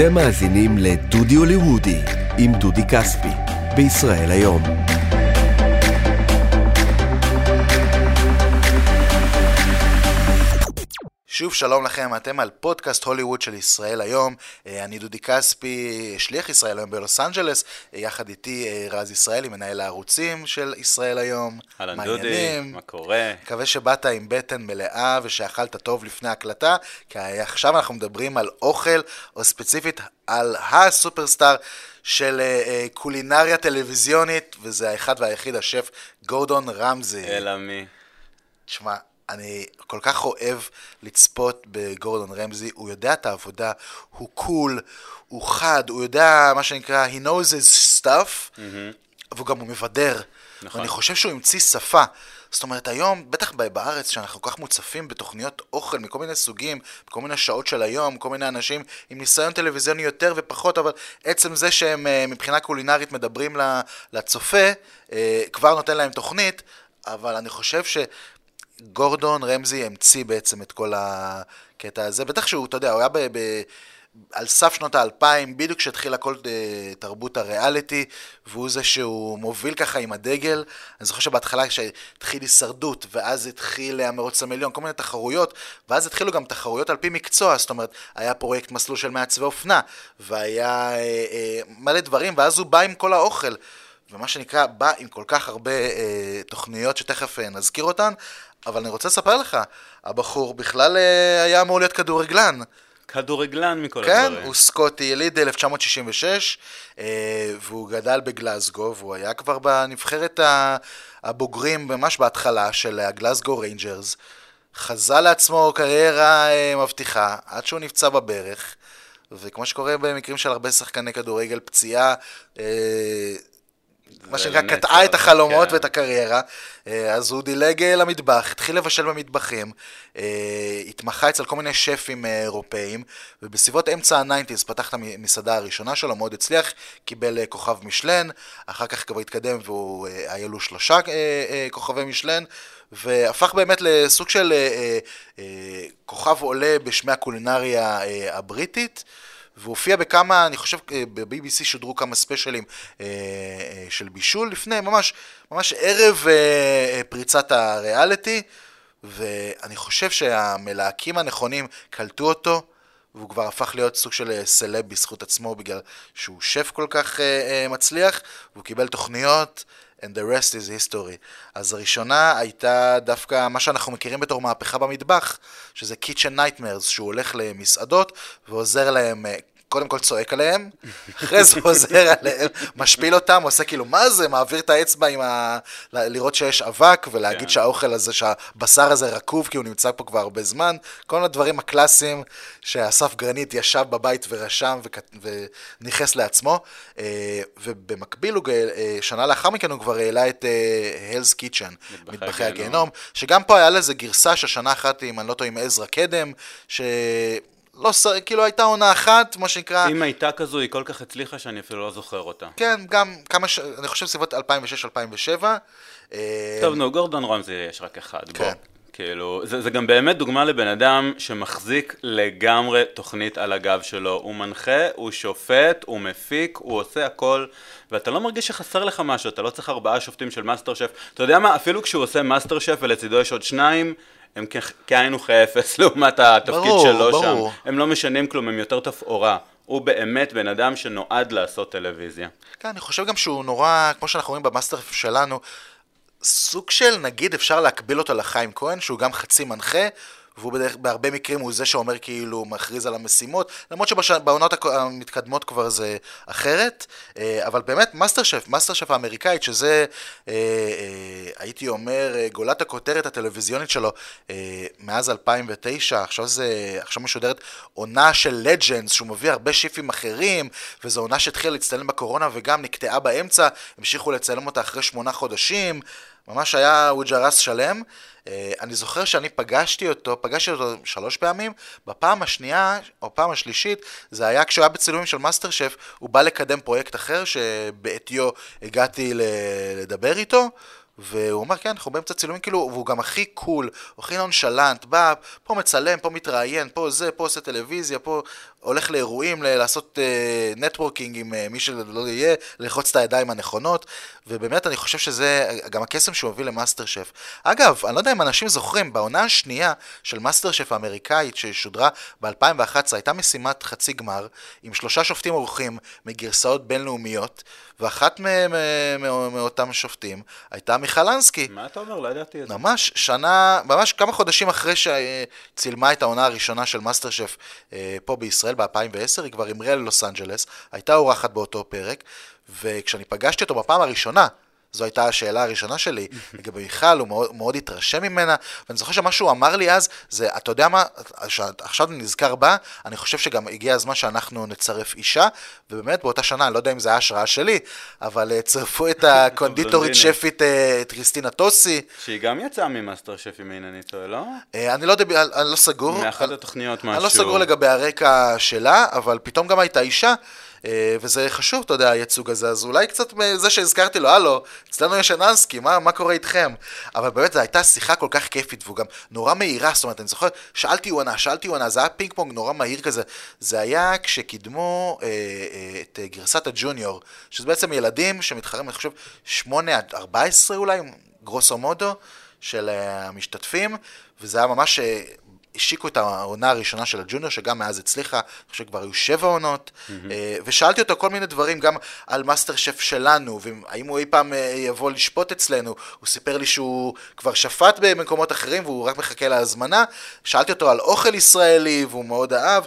אתם מאזינים לדודי הוליוודי עם דודי כספי, בישראל היום. שוב שלום לכם, אתם על פודקאסט הוליווד של ישראל היום. אה, אני דודי כספי, שליח ישראל היום בלוס אנג'לס, אה, יחד איתי אה, רז ישראלי, מנהל הערוצים של ישראל היום. אהלן דודי, מה קורה? מקווה שבאת עם בטן מלאה ושאכלת טוב לפני הקלטה, כי עכשיו אנחנו מדברים על אוכל, או ספציפית על הסופרסטאר של קולינריה טלוויזיונית, וזה האחד והיחיד, השף גורדון רמזי. אלא מי? תשמע, אני כל כך אוהב לצפות בגורדון רמזי, הוא יודע את העבודה, הוא קול, הוא חד, הוא יודע מה שנקרא, he knows his stuff, mm-hmm. והוא גם הוא מבדר. נכון. ואני חושב שהוא המציא שפה. זאת אומרת, היום, בטח בארץ, שאנחנו כל כך מוצפים בתוכניות אוכל מכל מיני סוגים, בכל מיני שעות של היום, כל מיני אנשים עם ניסיון טלוויזיוני יותר ופחות, אבל עצם זה שהם אה, מבחינה קולינרית מדברים לצופה, אה, כבר נותן להם תוכנית, אבל אני חושב ש... גורדון רמזי המציא בעצם את כל הקטע הזה. בטח שהוא, אתה יודע, הוא היה ב... ב על סף שנות האלפיים, בדיוק כשהתחילה כל uh, תרבות הריאליטי, והוא זה שהוא מוביל ככה עם הדגל. אני זוכר שבהתחלה כשהתחיל הישרדות, ואז התחיל המרוץ למיליון, כל מיני תחרויות, ואז התחילו גם תחרויות על פי מקצוע, זאת אומרת, היה פרויקט מסלול של מעצבי אופנה, והיה uh, uh, מלא דברים, ואז הוא בא עם כל האוכל. ומה שנקרא, בא עם כל כך הרבה אה, תוכניות שתכף אה, נזכיר אותן, אבל אני רוצה לספר לך, הבחור בכלל אה, היה אמור להיות כדורגלן. כדורגלן מכל כן, הדברים. כן, הוא סקוטי, יליד 1966, אה, והוא גדל בגלסגו, והוא היה כבר בנבחרת הבוגרים ממש בהתחלה של ה גלסגו ריינג'רס. חזה לעצמו קריירה אה, מבטיחה, עד שהוא נפצע בברך, וכמו שקורה במקרים של הרבה שחקני כדורגל, פציעה מה שנקרא, קטעה את החלומות כן. ואת הקריירה. אה, אז הוא דילג אה, למטבח, התחיל לבשל במטבחים, אה, התמחה אצל כל מיני שפים אירופאים, ובסביבות אמצע ה nineties פתח את המסעדה הראשונה שלו, מאוד הצליח, קיבל כוכב מישלן, אחר כך כבר התקדם והיו לו שלושה כוכבי מישלן, והפך באמת לסוג של כוכב עולה בשמי הקולינריה הבריטית. והופיע בכמה, אני חושב אה, ב-BBC שודרו כמה ספיישלים אה, אה, של בישול לפני, ממש, ממש ערב פריצת הריאליטי, ואני חושב שהמלהקים הנכונים קלטו אותו, והוא כבר הפך להיות סוג של סלב בזכות עצמו בגלל שהוא שף כל כך מצליח, והוא קיבל תוכניות. And the rest is history. אז הראשונה הייתה דווקא מה שאנחנו מכירים בתור מהפכה במטבח, שזה kitchen nightmares, שהוא הולך למסעדות ועוזר להם קודם כל צועק עליהם, אחרי זה עוזר עליהם, משפיל אותם, עושה כאילו, מה זה, מעביר את האצבע עם ה... לראות שיש אבק, ולהגיד כן. שהאוכל הזה, שהבשר הזה רקוב, כי הוא נמצא פה כבר הרבה זמן, כל הדברים הקלאסיים שאסף גרנית ישב בבית ורשם וניכס לעצמו, אה, ובמקביל, הוא, אה, שנה לאחר מכן הוא כבר העלה את הלס אה, קיצ'ן, מטבחי הגיהנום, שגם פה היה לזה גרסה של שנה אחת, אם אני לא טועה, עם עזרא קדם, ש... לא, כאילו הייתה עונה אחת, מה שנקרא... אם הייתה כזו, היא כל כך הצליחה שאני אפילו לא זוכר אותה. כן, גם כמה ש... אני חושב סביבות 2006-2007. אה, טוב, נו, גורדון רמזי יש רק אחד, כן. בוא. כאילו, זה, זה גם באמת דוגמה לבן אדם שמחזיק לגמרי תוכנית על הגב שלו. הוא מנחה, הוא שופט, הוא מפיק, הוא עושה הכל, ואתה לא מרגיש שחסר לך משהו, אתה לא צריך ארבעה שופטים של מאסטר שף. אתה יודע מה, אפילו כשהוא עושה מאסטר שף ולצידו יש עוד שניים, הם כאין וכאפס לעומת התפקיד ברור, שלו ברור. שם. הם לא משנים כלום, הם יותר תפאורה. הוא באמת בן אדם שנועד לעשות טלוויזיה. כן, אני חושב גם שהוא נורא, כמו שאנחנו רואים במאסטר שלנו, סוג של, נגיד, אפשר להקביל אותו לחיים כהן, שהוא גם חצי מנחה, והוא בדרך, בהרבה מקרים הוא זה שאומר כאילו, מכריז על המשימות, למרות שבעונות המתקדמות כבר זה אחרת, אה, אבל באמת מאסטר שף, מאסטר שף האמריקאית, שזה, אה, אה, הייתי אומר, גולת הכותרת הטלוויזיונית שלו מאז 2009, עכשיו זה, עכשיו משודרת עונה של Legends, שהוא מביא הרבה שיפים אחרים, וזו עונה שהתחילה להצטלם בקורונה וגם נקטעה באמצע, המשיכו לצלם אותה אחרי שמונה חודשים. ממש היה ווג'ראס שלם. אה, אני זוכר שאני פגשתי אותו, פגשתי אותו שלוש פעמים, בפעם השנייה, או פעם השלישית, זה היה כשהוא היה בצילומים של מאסטר שף, הוא בא לקדם פרויקט אחר, שבעטיו הגעתי לדבר איתו, והוא אומר, כן, אנחנו באמצע צילומים, כאילו, והוא גם הכי cool, הוא הכי נונשלנט, בא, פה מצלם, פה מתראיין, פה זה, פה עושה טלוויזיה, פה הולך לאירועים, לעשות networking אה, עם uh, מי שלא יהיה, ללחוץ את הידיים הנכונות, ובאמת אני חושב שזה גם הקסם שהוא מביא למאסטר שף. אגב, אני לא יודע אם אנשים זוכרים, בעונה השנייה של מאסטר שף האמריקאית ששודרה ב-2011, הייתה משימת חצי גמר, עם שלושה שופטים אורחים מגרסאות בינלאומיות, ואחת מאותם שופטים הייתה מיכל אנסקי. מה אתה אומר? לא ידעתי את זה. ממש שנה, ממש כמה חודשים אחרי שצילמה את העונה הראשונה של מאסטר שף אה, פה בישראל ב-2010, היא כבר המריאה ללוס אנג'לס, הייתה אורחת באותו פרק, וכשאני פגשתי אותו בפעם הראשונה, זו הייתה השאלה הראשונה שלי, לגבי מיכל, הוא מאוד, מאוד התרשם ממנה, ואני זוכר שמה שהוא אמר לי אז, זה, אתה יודע מה, עכשיו אני נזכר בה, אני חושב שגם הגיע הזמן שאנחנו נצרף אישה, ובאמת באותה שנה, אני לא יודע אם זה היה השראה שלי, אבל אה, צרפו את הקונדיטורית שפית, אה, את קריסטינה טוסי. שהיא גם יצאה ממאסטר שף, אם אינני טועה, לא? אה, אני לא יודע, אני לא סגור. מאחת התוכניות משהו. אני לא סגור לגבי הרקע שלה, אבל פתאום גם הייתה אישה. אה, וזה חשוב, אתה יודע, הייצוג הזה, אז אולי קצת זה שהזכרתי לו, הלו, אצלנו יש אנסקי, מה, מה קורה איתכם? אבל באמת זו הייתה שיחה כל כך כיפית, והוא גם נורא מהירה, זאת אומרת, אני זוכר, שאלתי וואנה, שאלתי וואנה, זה היה פינג פונג נורא מהיר כזה, זה היה כשקידמו אה, אה, את גרסת הג'וניור, שזה בעצם ילדים שמתחרים, אני חושב, 8 עד 14 אולי, גרוסו מודו, של אה, המשתתפים, וזה היה ממש... השיקו את העונה הראשונה של הג'וניור, שגם מאז הצליחה, אני חושב שכבר היו שבע עונות, mm-hmm. ושאלתי אותו כל מיני דברים, גם על מאסטר שף שלנו, והאם הוא אי פעם אה, יבוא לשפוט אצלנו, הוא סיפר לי שהוא כבר שפט במקומות אחרים והוא רק מחכה להזמנה, שאלתי אותו על אוכל ישראלי, והוא מאוד אהב.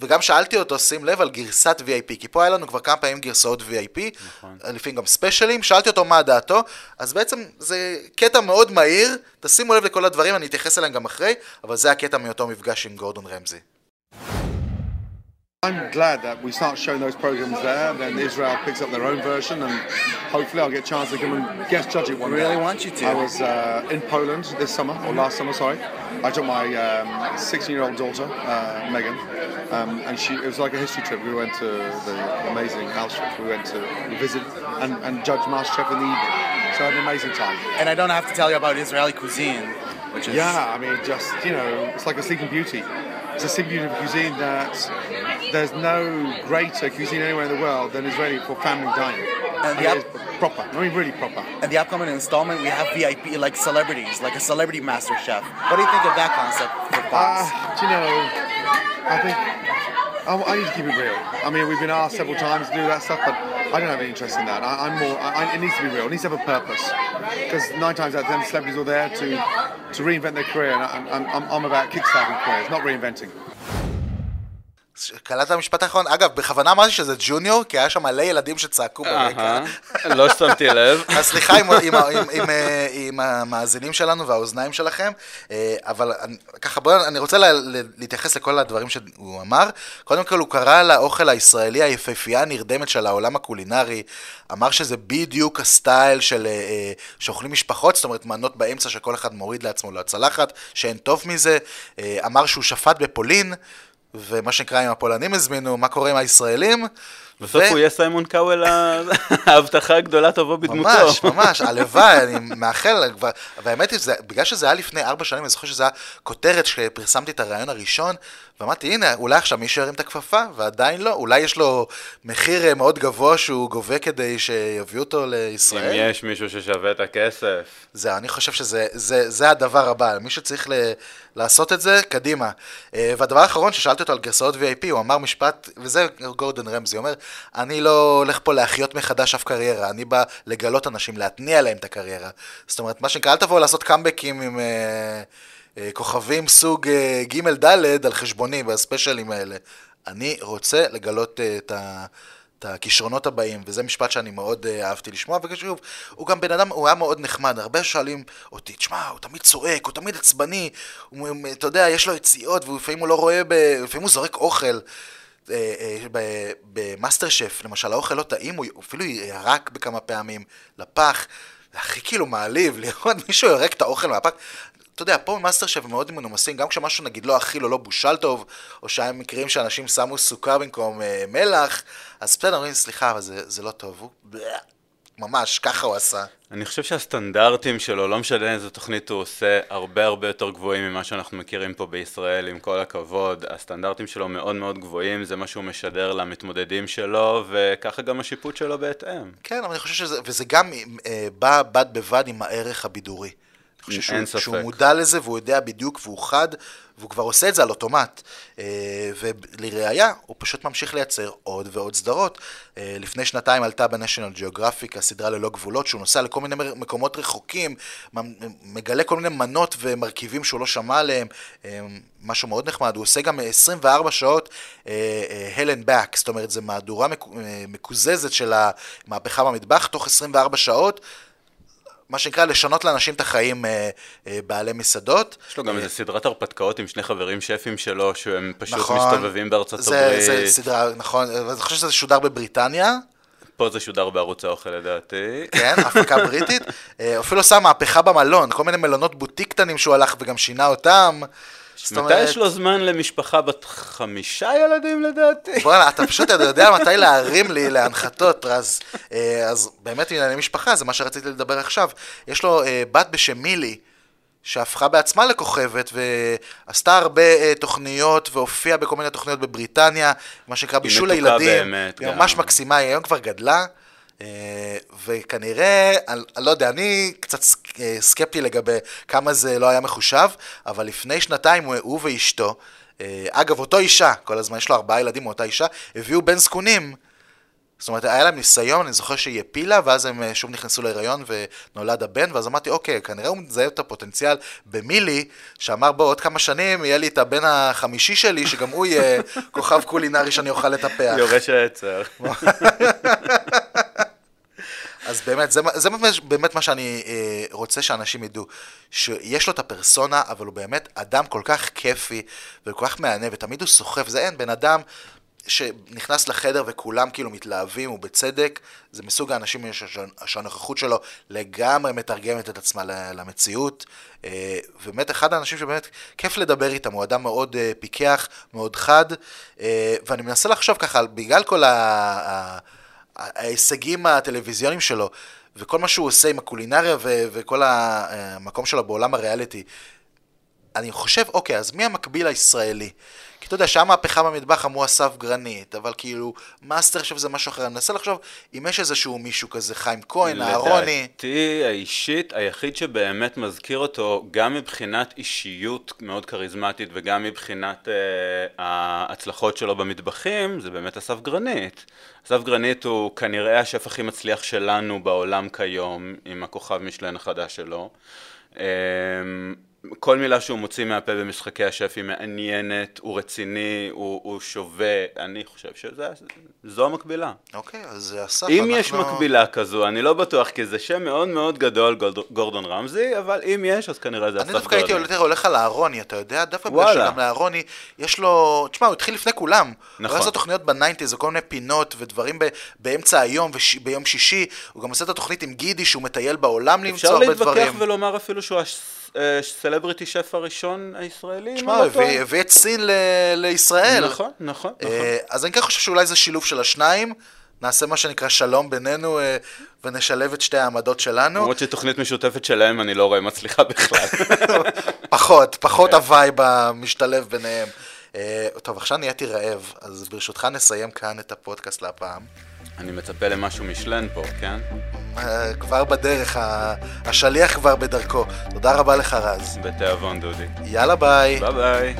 וגם שאלתי אותו, שים לב, על גרסת VIP, כי פה היה לנו כבר כמה פעמים גרסאות VIP, נכון. לפעמים גם ספיישלים, שאלתי אותו מה דעתו, אז בעצם זה קטע מאוד מהיר, תשימו לב לכל הדברים, אני אתייחס אליהם גם אחרי, אבל זה הקטע מאותו מפגש עם גורדון רמזי. I'm glad that we start showing those programs there, then Israel picks up their own version, and hopefully I'll get a chance to come and guest judge it one day. Really want you to. I was uh, in Poland this summer, or last summer, sorry. I took my 16-year-old um, daughter, uh, Megan, um, and she it was like a history trip. We went to the amazing Auschwitz. We went to visit and, and judge MasterChef in the evening. So I had an amazing time. And I don't have to tell you about Israeli cuisine, which is yeah. I mean, just you know, it's like a sleeping beauty. It's a sleeping beauty of cuisine that there's no greater cuisine anywhere in the world than Israeli for family dining. And the up- proper, I mean really proper. And the upcoming installment, we have VIP like celebrities, like a celebrity master chef. What do you think of that concept for Fox? Uh, you know? I think I, I, need to keep it real. I mean, we've been asked several times to do that stuff, but I don't have any interest in that. I, am more. I, it needs to be real. It needs to have a purpose. Because nine times out of ten, celebrities are there to to reinvent their career, and I, I'm, I'm about kickstarting careers, not reinventing. קלטת המשפט האחרון, אגב, בכוונה אמרתי שזה ג'וניור, כי היה שם מלא ילדים שצעקו ברקע. לא שמתי לב. אז סליחה עם המאזינים שלנו והאוזניים שלכם, אה, אבל ככה בואו, אני רוצה להתייחס לכל הדברים שהוא אמר. קודם כל, הוא קרא לאוכל הישראלי היפהפייה הנרדמת של העולם הקולינרי, אמר שזה בדיוק הסטייל של אה, אה, שאוכלים משפחות, זאת אומרת מנות באמצע שכל אחד מוריד לעצמו לצלחת, שאין טוב מזה. אמר שהוא שפט בפולין. ומה שנקרא, אם הפולנים הזמינו, מה קורה עם הישראלים? בסוף. הוא יהיה סיימון קאוול, ההבטחה הגדולה תבוא בדמותו. ממש, ממש, הלוואי, אני מאחל, והאמת היא, בגלל שזה היה לפני ארבע שנים, אני זוכר שזה היה כותרת שפרסמתי את הרעיון הראשון, ואמרתי, הנה, אולי עכשיו מישהו ירים את הכפפה, ועדיין לא, אולי יש לו מחיר אה, מאוד גבוה שהוא גובה כדי שיביאו אותו לישראל. אם יש מישהו ששווה את הכסף. זהו, אני חושב שזה זה, זה הדבר הבא, מי שצריך ל, לעשות את זה, קדימה. אה, והדבר האחרון, ששאלתי אותו על גרסאות VIP, הוא אמר משפט, וזה גורדון רמזי, הוא אומר, אני לא הולך פה להחיות מחדש אף קריירה, אני בא לגלות אנשים, להתניע להם את הקריירה. זאת אומרת, מה שנקרא, אל תבואו לעשות קאמבקים עם... אה, אה, כוכבים סוג אה, ג' ד' על חשבוני בספיישלים האלה. אני רוצה לגלות אה, את ה... את הכישרונות הבאים, וזה משפט שאני מאוד uh, אהבתי לשמוע, ושוב, הוא גם בן אדם, הוא היה מאוד נחמד, הרבה שואלים אותי, תשמע, הוא תמיד צועק, הוא תמיד עצבני, הוא, אתה יודע, יש לו יציאות, ולפעמים הוא לא רואה, ב... לפעמים הוא זורק אוכל. במאסטר שף, למשל, האוכל לא טעים, הוא אפילו ירק בכמה פעמים לפח. זה הכי כאילו מעליב לראות מישהו יורק את האוכל מהפח. אתה יודע, פה במאסטר שף מאוד מנומסים, גם כשמשהו נגיד לא אכיל או לא בושל טוב, או שהיה מקרים שאנשים שמו סוכר במקום אה, מלח, אז בסדר, אומרים, סליחה, אבל זה, זה לא טוב. הוא ממש, ככה הוא עשה. אני חושב שהסטנדרטים שלו, לא משנה איזה תוכנית הוא עושה, הרבה הרבה יותר גבוהים ממה שאנחנו מכירים פה בישראל, עם כל הכבוד. הסטנדרטים שלו מאוד מאוד גבוהים, זה מה שהוא משדר למתמודדים שלו, וככה גם השיפוט שלו בהתאם. כן, אבל אני חושב שזה, וזה גם אה, בא בד בבד עם הערך הבידורי. אני חושב שהוא. שהוא מודע לזה והוא יודע בדיוק והוא חד, והוא כבר עושה את זה על אוטומט. אה, ולראיה, הוא פשוט ממשיך לייצר עוד ועוד סדרות. אה, לפני שנתיים עלתה בניישנל ג'אוגרפיק הסדרה ללא גבולות, שהוא נוסע לכל מיני מקומות רחוקים, מגלה כל מיני מנות ומרכיבים שהוא לא שמע עליהם, אה, משהו מאוד נחמד. הוא עושה גם 24 שעות Hell and Back, זאת אומרת, זו מהדורה מק- מקוזזת של המהפכה במטבח, תוך 24 שעות. מה שנקרא, לשנות לאנשים את החיים אה, אה, בעלי מסעדות. יש לו גם איזה סדרת הרפתקאות עם שני חברים שפים שלו, שהם פשוט נכון. מסתובבים בארצות זה, הברית. זה סדרה, נכון, אני חושב שזה שודר בבריטניה, פה זה שודר בערוץ האוכל לדעתי. כן, הפקה בריטית. אה, אפילו עשה מהפכה במלון, כל מיני מלונות בוטיק קטנים שהוא הלך וגם שינה אותם. מתי יש לו זמן למשפחה בת חמישה ילדים לדעתי? בוא'נה, אתה פשוט יודע מתי להרים לי להנחתות, רז. אה, אז באמת ענייני משפחה, זה מה שרציתי לדבר עכשיו. יש לו אה, בת בשם מילי, שהפכה בעצמה לכוכבת, ועשתה הרבה אה, תוכניות, והופיעה בכל מיני תוכניות בבריטניה, מה שנקרא בישול מתוקה לילדים. באמת, היא. ממש מקסימה, היא היום כבר גדלה. אה, וכנראה, אני, לא יודע, אני קצת אה, סקפטי לגבי כמה זה לא היה מחושב, אבל לפני שנתיים הוא, ואשתו, אה, אגב, אותו אישה, כל הזמן, יש לו ארבעה ילדים מאותה אישה, הביאו בן זקונים. זאת אומרת, היה להם ניסיון, אני זוכר שהיא הפילה, ואז הם שוב נכנסו להיריון ונולד הבן, ואז אמרתי, אוקיי, כנראה הוא מזהה את הפוטנציאל במילי, שאמר, בוא, עוד כמה שנים יהיה לי את הבן החמישי שלי, שגם הוא יהיה כוכב קולינרי שאני אוכל לטפח. יורש העצר. אז באמת, זה, זה באמת- באמת מה שאני אה, רוצה שאנשים ידעו, שיש לו את הפרסונה, אבל הוא באמת אדם כל כך כיפי וכל כך מהנה, ותמיד הוא סוחף, זה אין, בן אדם שנכנס לחדר וכולם כאילו מתלהבים, ובצדק, זה מסוג האנשים שהנוכחות שלו לגמרי מתרגמת את עצמה למציאות. אה, ובאמת אחד האנשים שבאמת כיף לדבר איתם, הוא אדם מאוד אה, פיקח, מאוד חד, אה, ואני מנסה לחשוב ככה, בגלל כל ה... ההישגים הטלוויזיוניים שלו, וכל מה שהוא עושה עם הקולינריה ו- וכל ה- המקום שלו בעולם הריאליטי, אני חושב, אוקיי, אז מי המקביל הישראלי? כי אתה יודע, שהיה מהפכה במטבח אמרו אסף גרנית, אבל כאילו, מאסטר שף זה משהו אחר. אני מנסה לחשוב אם יש איזשהו מישהו כזה, חיים כהן, אהרוני. לדעתי האישית, היחיד שבאמת מזכיר אותו, גם מבחינת אישיות מאוד כריזמטית וגם מבחינת אה, ההצלחות שלו במטבחים, זה באמת אסף גרנית. אסף גרנית הוא כנראה השף הכי מצליח שלנו בעולם כיום, עם הכוכב מישלן החדש שלו. אה, כל מילה שהוא מוציא מהפה במשחקי השף היא מעניינת, הוא רציני, הוא, הוא שווה, אני חושב שזו המקבילה. אוקיי, אז אסף, אם אנחנו... יש מקבילה כזו, אני לא בטוח, כי זה שם מאוד מאוד גדול, גורדון רמזי, אבל אם יש, אז כנראה זה אני אסף דווקא הייתי גורדון. יותר הולך על אהרוני, אתה יודע? דווקא בגלל. שגם לאהרוני, יש לו... תשמע, הוא התחיל לפני כולם. הוא נכון. עשה תוכניות בניינטיז, וכל מיני פינות ודברים ב... באמצע היום וביום שישי. הוא גם עושה את התוכנית עם גידי, שהוא מטייל בעולם למצוא אפשר הרבה להתווכח דברים. ולומר אפילו שהוא ה celebrity chef הראשון הישראלי, תשמע, לא. הביא את סין לישראל. נכון, נכון, נכון. אה, אז אני כן חושב שאולי זה שילוב של השניים. נעשה מה שנקרא שלום בינינו אה, ונשלב את שתי העמדות שלנו. למרות שתוכנית משותפת שלהם אני לא רואה מצליחה בכלל. פחות, פחות כן. ה vibe המשתלב ביניהם. אה, טוב, עכשיו נהייתי רעב, אז ברשותך נסיים כאן את הפודקאסט להפעם. אני מצפה למשהו מישלן פה, כן? אה, כבר בדרך, השליח כבר בדרכו. תודה רבה לך רז. בתיאבון דודי. יאללה ביי. ביי ביי.